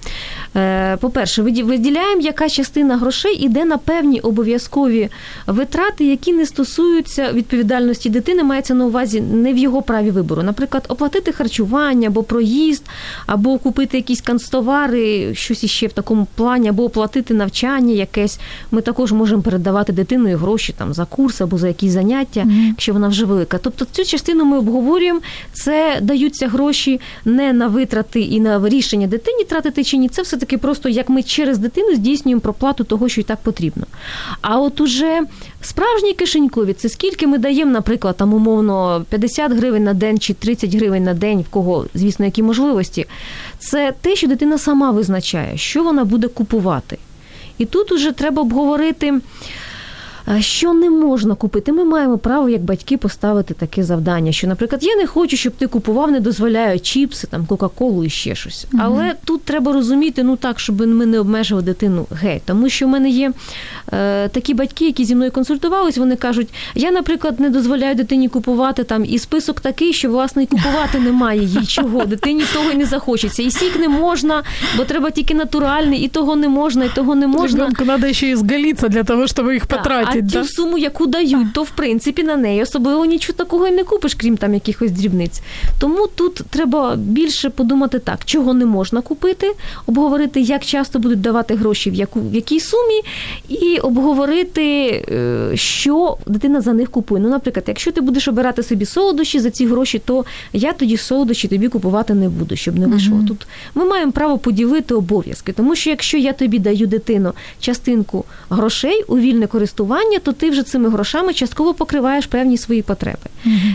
Е, По-перше, виді- виділяємо, яка частина грошей іде на певні обов'язкові витрати, які не стосуються відповідальності дитини, мається на увазі не в його праві вибору. Наприклад, оплатити харчування або проїзд, або купити якісь канцтовари, щось іще в такому плані, або оплатити навчання якесь. Ми також можемо передавати дитиною гроші там за курс або за якісь заняття Мгм. якщо вона вже велика. Тобто цю частину ми обговорюємо. Це даються гроші не на витрати і на рішення дитині тратити чи ні. Це все таки просто як ми через дитину здійснюємо проплату того, що і так потрібно. А от уже справжні кишенькові, це скільки ми даємо, наприклад, там умовно 50 гривень на день чи 30 гривень на день, в кого, звісно, які можливості. Це те, що дитина сама визначає, що вона буде купувати. І тут уже треба обговорити. Що не можна купити? Ми маємо право, як батьки, поставити таке завдання, що, наприклад, я не хочу, щоб ти купував, не дозволяю чіпси, там Кока-Колу і ще щось. Угу. Але тут треба розуміти, ну так, щоб ми не обмежували дитину геть. Тому що в мене є е, такі батьки, які зі мною консультувались, вони кажуть, я, наприклад, не дозволяю дитині купувати там і список такий, що власне і купувати немає їй чого. Дитині того і не захочеться. І сік не можна, бо треба тільки натуральний, і того не можна, і того не можна. Ребенку треба ще і зголитися для того, щоб їх потратити. А да? ту суму, яку дають, то в принципі на неї особливо нічого такого і не купиш, крім там якихось дрібниць. Тому тут треба більше подумати так, чого не можна купити, обговорити, як часто будуть давати гроші, в яку в якій сумі, і обговорити, е, що дитина за них купує. Ну, наприклад, якщо ти будеш обирати собі солодощі за ці гроші, то я тоді солодощі тобі купувати не буду, щоб не вийшло. Uh-huh. Тут ми маємо право поділити обов'язки, тому що якщо я тобі даю дитину частинку грошей у вільне користування, то ти вже цими грошами частково покриваєш певні свої потреби.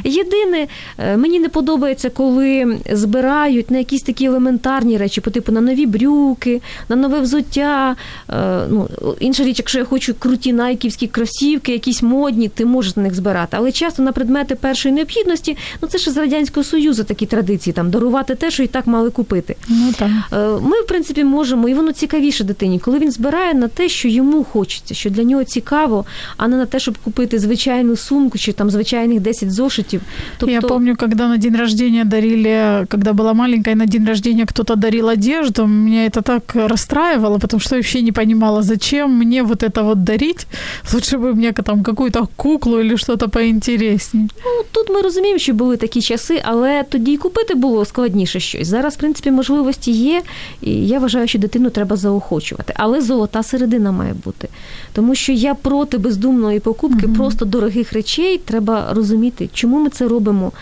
Єдине, е, мені не подобається, коли збирають на якісь такі елементарні речі, по типу на нові брюки, на нове взуття. Е, ну, Інша річ, якщо я хочу круті найківські кросівки, якісь модні, ти можеш на них збирати. Але часто на предмети першої необхідності, ну це ж з Радянського Союзу такі традиції, там дарувати те, що і так мали купити. Ну, так. Е, ми, в принципі, можемо, і воно цікавіше дитині, коли він збирає на те, що йому хочеться, що для нього цікаво, а не на те, щоб купити звичайну сумку чи там звичайних 10 зошитів. Тобто... Я пам'ятаю, коли на день рождения дарили, когда была маленькая, на день рождения кто-то дарил одежду, меня это так расстраивало, потому что я вообще не понимала, зачем мне вот это вот дарить. Лучше бы мне там какую-то куклу или что-то поінтереснее. Ну, тут ми розуміємо, що були такі часи, але тоді й купити було складніше щось. Зараз, в принципі, можливості є, і я вважаю, що дитину треба заохочувати. Але золота середина має бути. Тому що я проти бездумної покупки mm просто дорогих речей. Треба розуміти, чому ми це робимо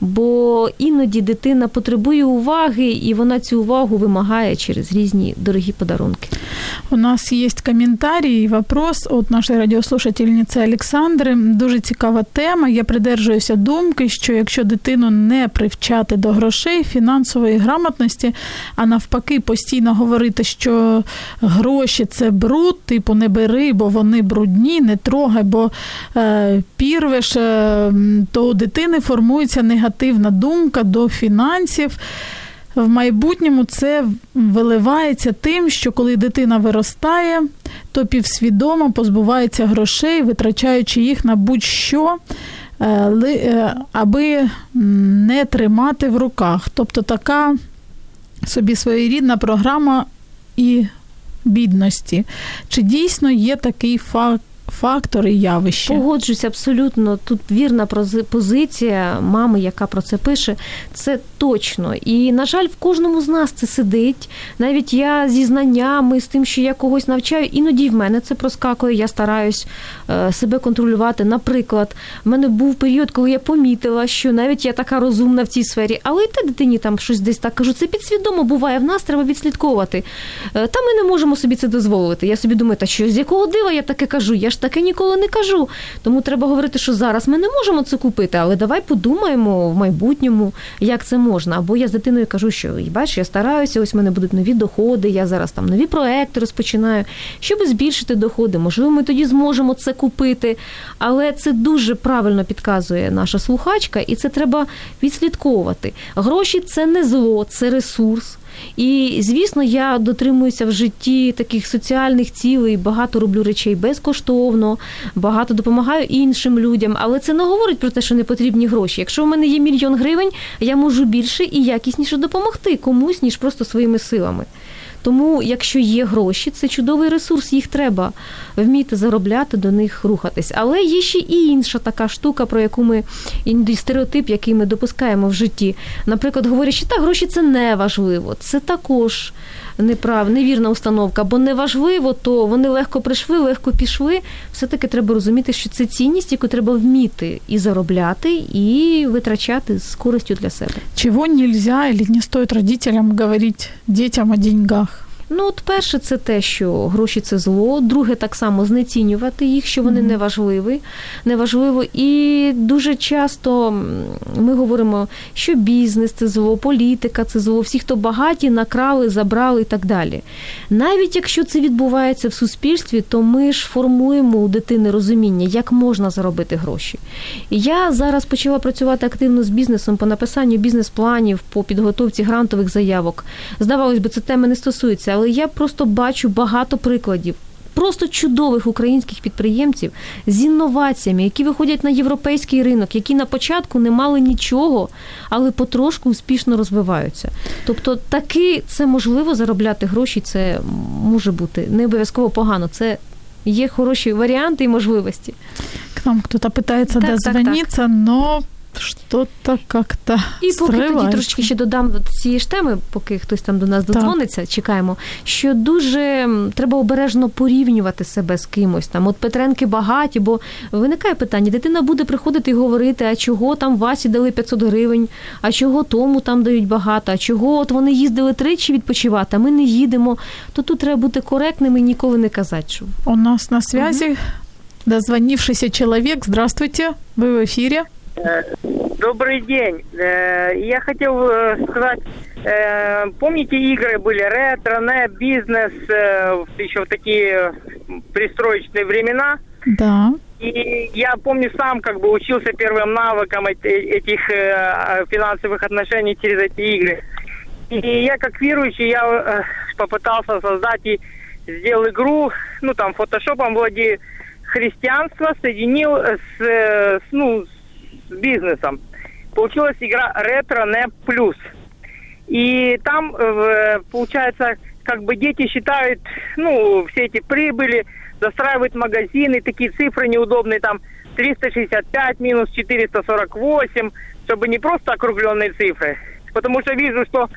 бо іноді дитина потребує уваги, і вона цю увагу вимагає через різні дорогі подарунки. У нас є коментарі і вопрос від нашої радіослушательниці Олександри. Дуже цікава тема. Я придержуюся думки, що якщо дитину не привчати до грошей, фінансової грамотності, а навпаки, постійно говорити, що гроші це бруд, типу не бери, бо вони брудні, не трогай, бо е, пірвеш, е, то у дитини формується негативний негативна думка до фінансів. В майбутньому це виливається тим, що коли дитина виростає, то півсвідомо позбувається грошей, витрачаючи їх на будь-що, е, е, аби не тримати в руках. Тобто така собі своєрідна програма і бідності. Чи дійсно є такий факт? Фактори явища. Погоджуюсь абсолютно. Тут вірна позиція мами, яка про це пише. Це точно. І, на жаль, в кожному з нас це сидить. Навіть я зі знаннями, з тим, що я когось навчаю, іноді в мене це проскакує. Я стараюсь е, себе контролювати. Наприклад, в мене був період, коли я помітила, що навіть я така розумна в цій сфері, але і та дитині там щось десь так кажу. Це підсвідомо буває в нас, треба відслідковувати. Е, та ми не можемо собі це дозволити. Я собі думаю, та що з якого дива я таке кажу? Я ж таке ніколи не кажу. Тому треба говорити, що зараз ми не можемо це купити, але давай подумаємо в майбутньому, як це можна. Або я з дитиною кажу, що бачиш, я стараюся, ось в мене будуть нові доходи, я зараз там нові проекти розпочинаю, щоб збільшити доходи. Можливо, ми тоді зможемо це купити. Але це дуже правильно підказує наша слухачка, і це треба відслідковувати. Гроші це не зло, це ресурс. І, звісно, я дотримуюся в житті таких соціальних цілей, багато роблю речей безкоштовно, багато допомагаю іншим людям. Але це не говорить про те, що не потрібні гроші. Якщо в мене є мільйон гривень, я можу більше і якісніше допомогти комусь, ніж просто своїми силами. Тому, якщо є гроші, це чудовий ресурс, їх треба вміти заробляти, до них рухатись. Але є ще і інша така штука, про яку ми стереотип, який ми допускаємо в житті. Наприклад, говорять, що так, гроші це не важливо. Це також неправ, невірна установка, бо не важливо, то вони легко прийшли, легко пішли. Все-таки треба розуміти, що це цінність, яку треба вміти і заробляти, і витрачати з користю для себе. Чого нельзя или не стоит родителям говорити дітям о деньгах? Ну, от перше, це те, що гроші це зло. Друге, так само знецінювати їх, що вони mm-hmm. неважливі, неважливо. І дуже часто ми говоримо, що бізнес це зло, політика це зло, всі, хто багаті, накрали, забрали і так далі. Навіть якщо це відбувається в суспільстві, то ми ж формуємо у дитини розуміння, як можна заробити гроші. Я зараз почала працювати активно з бізнесом по написанню бізнес-планів, по підготовці грантових заявок. Здавалось би, це теми не стосується, але я просто бачу багато прикладів. Просто чудових українських підприємців з інноваціями, які виходять на європейський ринок, які на початку не мали нічого, але потрошку успішно розвиваються. Тобто, таки це можливо заробляти гроші, це може бути не обов'язково погано. Це є хороші варіанти і можливості. К нам хтось питається дозвонитися, але що-то как-то І поки тоді трошки ще додам цієї ж теми, поки хтось там до нас додзвониться, чекаємо, що дуже треба обережно порівнювати себе з кимось. Там От Петренки багаті, бо виникає питання: дитина буде приходити і говорити, а чого там Васі дали 500 гривень, а чого тому там дають багато, а чого от вони їздили тричі відпочивати, а ми не їдемо. То тут треба бути коректним і ніколи не казати. що... У нас на зв'язі угу. дозвонившийся чоловік. Здравствуйте, ви в ефірі. Э, добрый день. Э, я хотел э, сказать, помните игры были ретро, не бизнес, еще в такие пристроечные времена? Да. И я помню сам, как бы учился первым навыкам этих финансовых отношений через эти игры. И я как верующий, я попытался создать и сделал игру, ну там фотошопом владею, христианство соединил с ну, с бизнесом. Получилась игра ретро не плюс. И там, э, получается, как бы дети считают, ну, все эти прибыли, застраивают магазины, такие цифры неудобные, там 365 минус 448, чтобы не просто округленные цифры. Потому что вижу, что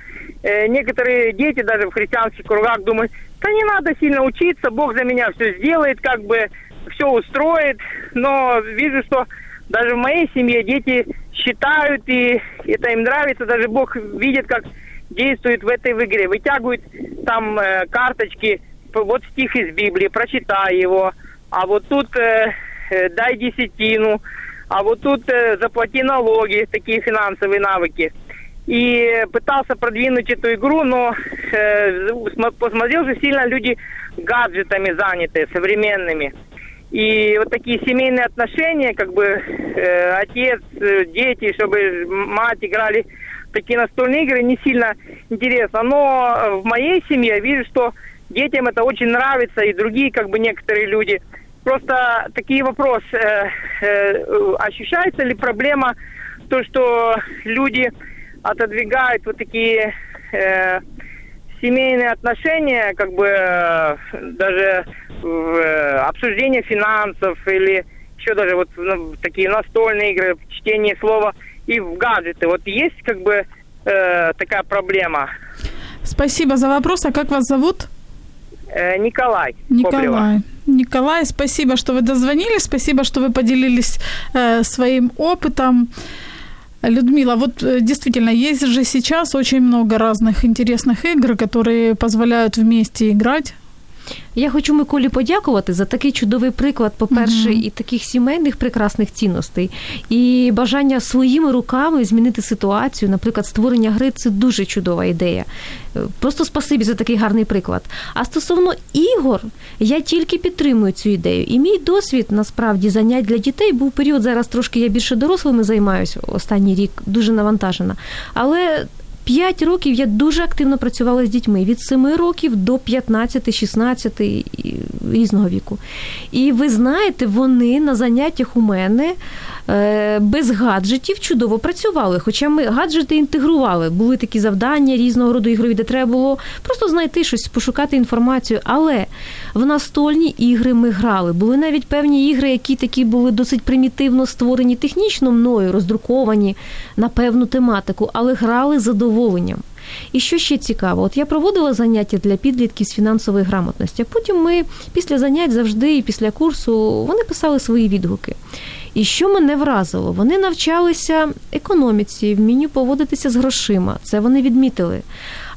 э, некоторые дети даже в христианских кругах думают, да не надо сильно учиться, Бог за меня все сделает, как бы все устроит. Но вижу, что даже в моей семье дети считают, и это им нравится. Даже Бог видит, как действует в этой в игре. Вытягивают там э, карточки, вот стих из Библии, прочитай его. А вот тут э, э, дай десятину. А вот тут э, заплати налоги, такие финансовые навыки. И пытался продвинуть эту игру, но э, посмотрел, что сильно люди гаджетами заняты, современными. И вот такие семейные отношения, как бы э, отец, э, дети, чтобы мать играли такие настольные игры, не сильно интересно. Но в моей семье я вижу, что детям это очень нравится, и другие, как бы некоторые люди. Просто такие вопросы. Э, э, ощущается ли проблема то, что люди отодвигают вот такие э, семейные отношения, как бы э, даже э, обсуждение финансов или еще даже вот ну, такие настольные игры, чтение слова и в гаджеты. Вот есть как бы э, такая проблема. Спасибо за вопрос. А как вас зовут? Э, Николай. Николай. Коблева. Николай, спасибо, что вы дозвонились, спасибо, что вы поделились э, своим опытом. Людмила, вот э, действительно, есть же сейчас очень много разных интересных игр, которые позволяют вместе играть. Я хочу Миколі подякувати за такий чудовий приклад, по-перше, mm-hmm. і таких сімейних прекрасних цінностей, і бажання своїми руками змінити ситуацію. Наприклад, створення гри це дуже чудова ідея. Е, просто спасибі за такий гарний приклад. А стосовно ігор, я тільки підтримую цю ідею. І мій досвід насправді занять для дітей був період. Зараз трошки я більше дорослими займаюся останній рік, дуже навантажена. Але П'ять років я дуже активно працювала з дітьми від 7 років до 15-16 різного віку. І ви знаєте, вони на заняттях у мене Е, без гаджетів чудово працювали. Хоча ми гаджети інтегрували, були такі завдання різного роду ігрові, де треба було просто знайти щось, пошукати інформацію. Але в настольні ігри ми грали. Були навіть певні ігри, які такі були досить примітивно створені технічно мною, роздруковані на певну тематику, але грали з задоволенням. І що ще цікаво, от я проводила заняття для підлітків з фінансової грамотності. а Потім ми після занять завжди і після курсу вони писали свої відгуки. І що мене вразило? Вони навчалися економіці, вмінню поводитися з грошима. Це вони відмітили.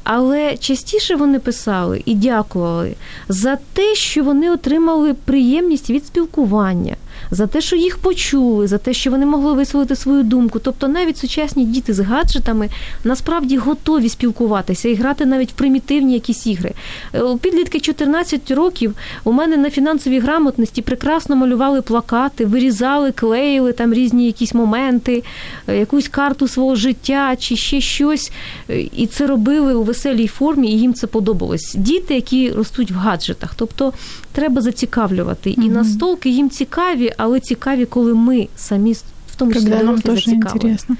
Але частіше вони писали і дякували за те, що вони отримали приємність від спілкування за те, що їх почули, за те, що вони могли висловити свою думку. Тобто навіть сучасні діти з гаджетами насправді готові спілкуватися і грати навіть в примітивні якісь ігри. Е, підлітки 14 років у мене на фінансовій грамотності прекрасно малювали плакати, вирізали, клеїли там різні якісь моменти, е, якусь карту свого життя чи ще щось. Е, і це робили у веселій формі, і їм це подобалось. Діти, які ростуть в гаджетах. Тобто треба зацікавлювати. І настолки їм цікаві, але цікаві, коли ми самі в тому числі зацікавлені. Э,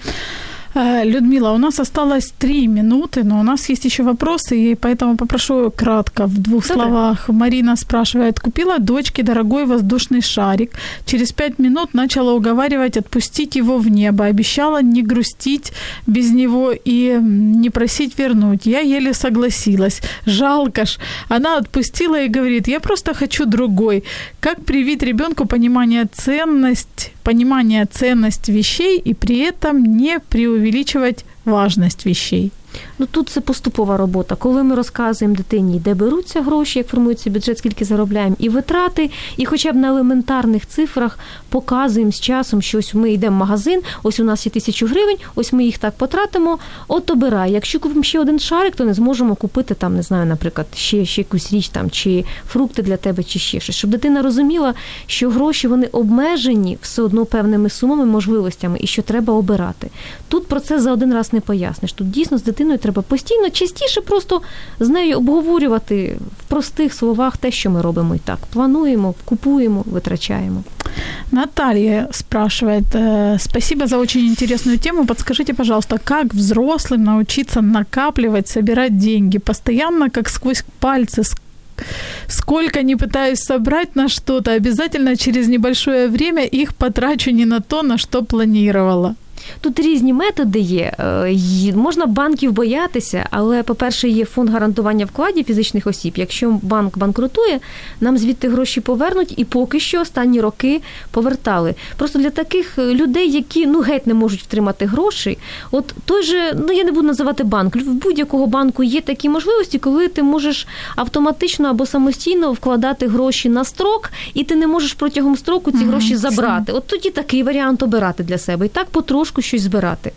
Людмила, у нас осталось три минуты, но у нас есть еще вопросы, и поэтому попрошу кратко в двух Добрый. словах. Марина спрашивает, купила дочке дорогой воздушный шарик. Через пять минут начала уговаривать отпустить его в небо. Обещала не грустить без него и не просить вернуть. Я еле согласилась. Жалко ж. Она отпустила и говорит, я просто хочу другой. Как привить ребенку понимание ценность понимание ценность вещей и при этом не преувеличивать важность вещей. Ну тут це поступова робота. Коли ми розказуємо дитині, де беруться гроші, як формується бюджет, скільки заробляємо, і витрати, і хоча б на елементарних цифрах показуємо з часом, що ось ми йдемо в магазин, ось у нас є тисячу гривень, ось ми їх так потратимо. От обирай. Якщо купимо ще один шарик, то не зможемо купити там, не знаю, наприклад, ще ще якусь річ там, чи фрукти для тебе, чи ще щось. Щоб дитина розуміла, що гроші вони обмежені все одно певними сумами, можливостями, і що треба обирати. Тут про це за один раз не поясниш. Тут дійсно з дитиною треба постійно частіше просто з нею обговорювати в простих словах те, що ми робимо і так. Плануємо, купуємо, витрачаємо. Наталья спрашивает, э, спасибо за очень интересную тему. Подскажите, пожалуйста, как взрослым научиться накапливать, собирать деньги? Постоянно, как сквозь пальцы, сколько не пытаюсь собрать на что-то, обязательно через небольшое время их потрачу не на то, на что планировала. Тут різні методи є. Е, можна банків боятися, але, по-перше, є фонд гарантування вкладів фізичних осіб. Якщо банк банкрутує, нам звідти гроші повернуть і поки що останні роки повертали. Просто для таких людей, які ну геть не можуть втримати гроші, от той же, ну я не буду називати банк. В будь-якого банку є такі можливості, коли ти можеш автоматично або самостійно вкладати гроші на строк, і ти не можеш протягом строку ці гроші забрати. От тоді такий варіант обирати для себе. І так потрошку потрошку щось збирати.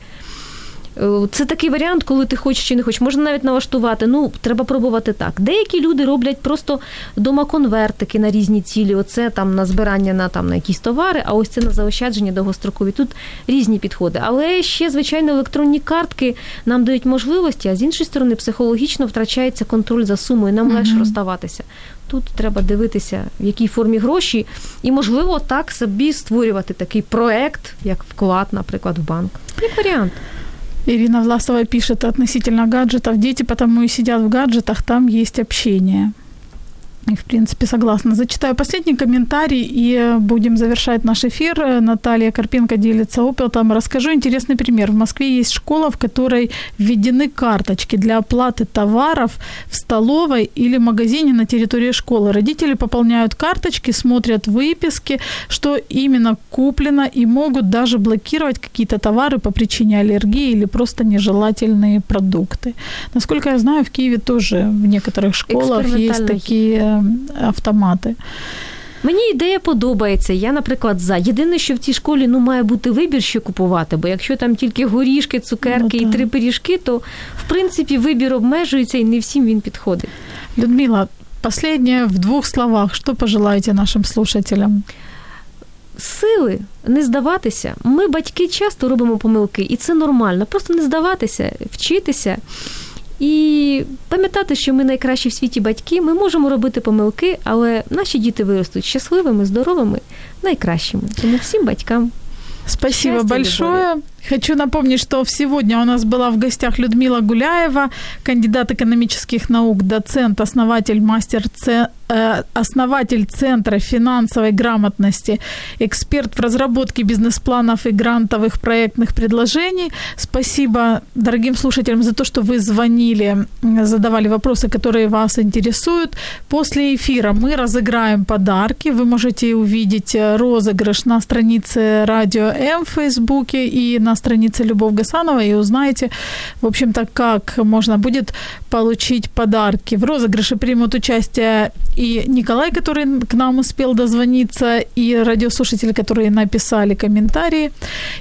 Е, це такий варіант, коли ти хочеш чи не хочеш. Можна навіть налаштувати. Ну, треба пробувати так. Деякі люди роблять просто дома конвертики на різні цілі. Оце там на збирання на там на якісь товари, а ось це на заощадження довгострокові. Тут різні підходи. Але ще, звичайно, електронні картки нам дають можливості, а з іншої сторони, психологічно втрачається контроль за сумою. Нам mm-hmm. легше розставатися. Тут треба дивитися, в якій формі гроші, і, можливо, так собі створювати такий проект, як вклад, наприклад, в банк. Як варіант. Ирина Власова пишет относительно гаджетов. Дети потому и сидят в гаджетах, там есть общение. И, в принципе, согласна. Зачитаю последний комментарий и будем завершать наш эфир. Наталья Карпенко делится опытом. Расскажу интересный пример. В Москве есть школа, в которой введены карточки для оплаты товаров в столовой или магазине на территории школы. Родители пополняют карточки, смотрят выписки, что именно куплено, и могут даже блокировать какие-то товары по причине аллергии или просто нежелательные продукты. Насколько я знаю, в Киеве тоже в некоторых школах есть такие автомати. Мені ідея подобається. Я, наприклад, за. Єдине, що в цій школі ну, має бути вибір, що купувати, бо якщо там тільки горішки, цукерки ну, і три пиріжки, то в принципі вибір обмежується і не всім він підходить. Людмила, последнее в двох словах. Що пожелаєте нашим слушателям? Сили не здаватися. Ми, батьки, часто робимо помилки, і це нормально. Просто не здаватися, вчитися. І пам'ятати, що ми найкращі в світі батьки, ми можемо робити помилки, але наші діти виростуть щасливими, здоровими, найкращими. Тому всім батькам. Спасибо Счастья, большое. Любовь. Хочу напомнить, что сегодня у нас была в гостях Людмила Гуляева, кандидат экономических наук, доцент, основатель, мастер, э, основатель Центра финансовой грамотности, эксперт в разработке бизнес-планов и грантовых проектных предложений. Спасибо дорогим слушателям за то, что вы звонили, задавали вопросы, которые вас интересуют. После эфира мы разыграем подарки. Вы можете увидеть розыгрыш на странице Радио М в Фейсбуке и на на странице Любовь Гасанова и узнаете, в общем-то, как можно будет получить подарки. В розыгрыше примут участие и Николай, который к нам успел дозвониться, и радиослушатели, которые написали комментарии.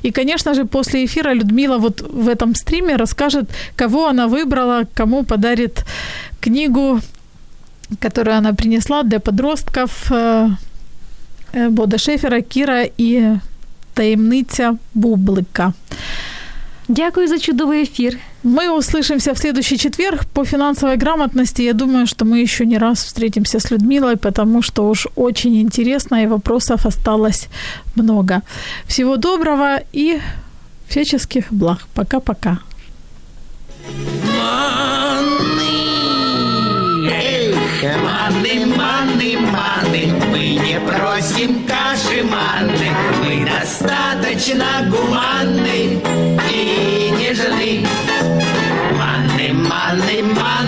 И, конечно же, после эфира Людмила вот в этом стриме расскажет, кого она выбрала, кому подарит книгу, которую она принесла для подростков э, э, Бода Шефера, Кіра і таємниця Бублика. Дякую за чудовий ефір. Мы услышимся в следующий четверг по финансовой грамотности. Я думаю, что мы еще не раз встретимся с Людмилой, потому что уж очень интересно и вопросов осталось много. Всего доброго и всяческих благ. Пока-пока. Маны, маны, маны, мы не просим достаточно гуманны и нежны. Маны, маны, маны,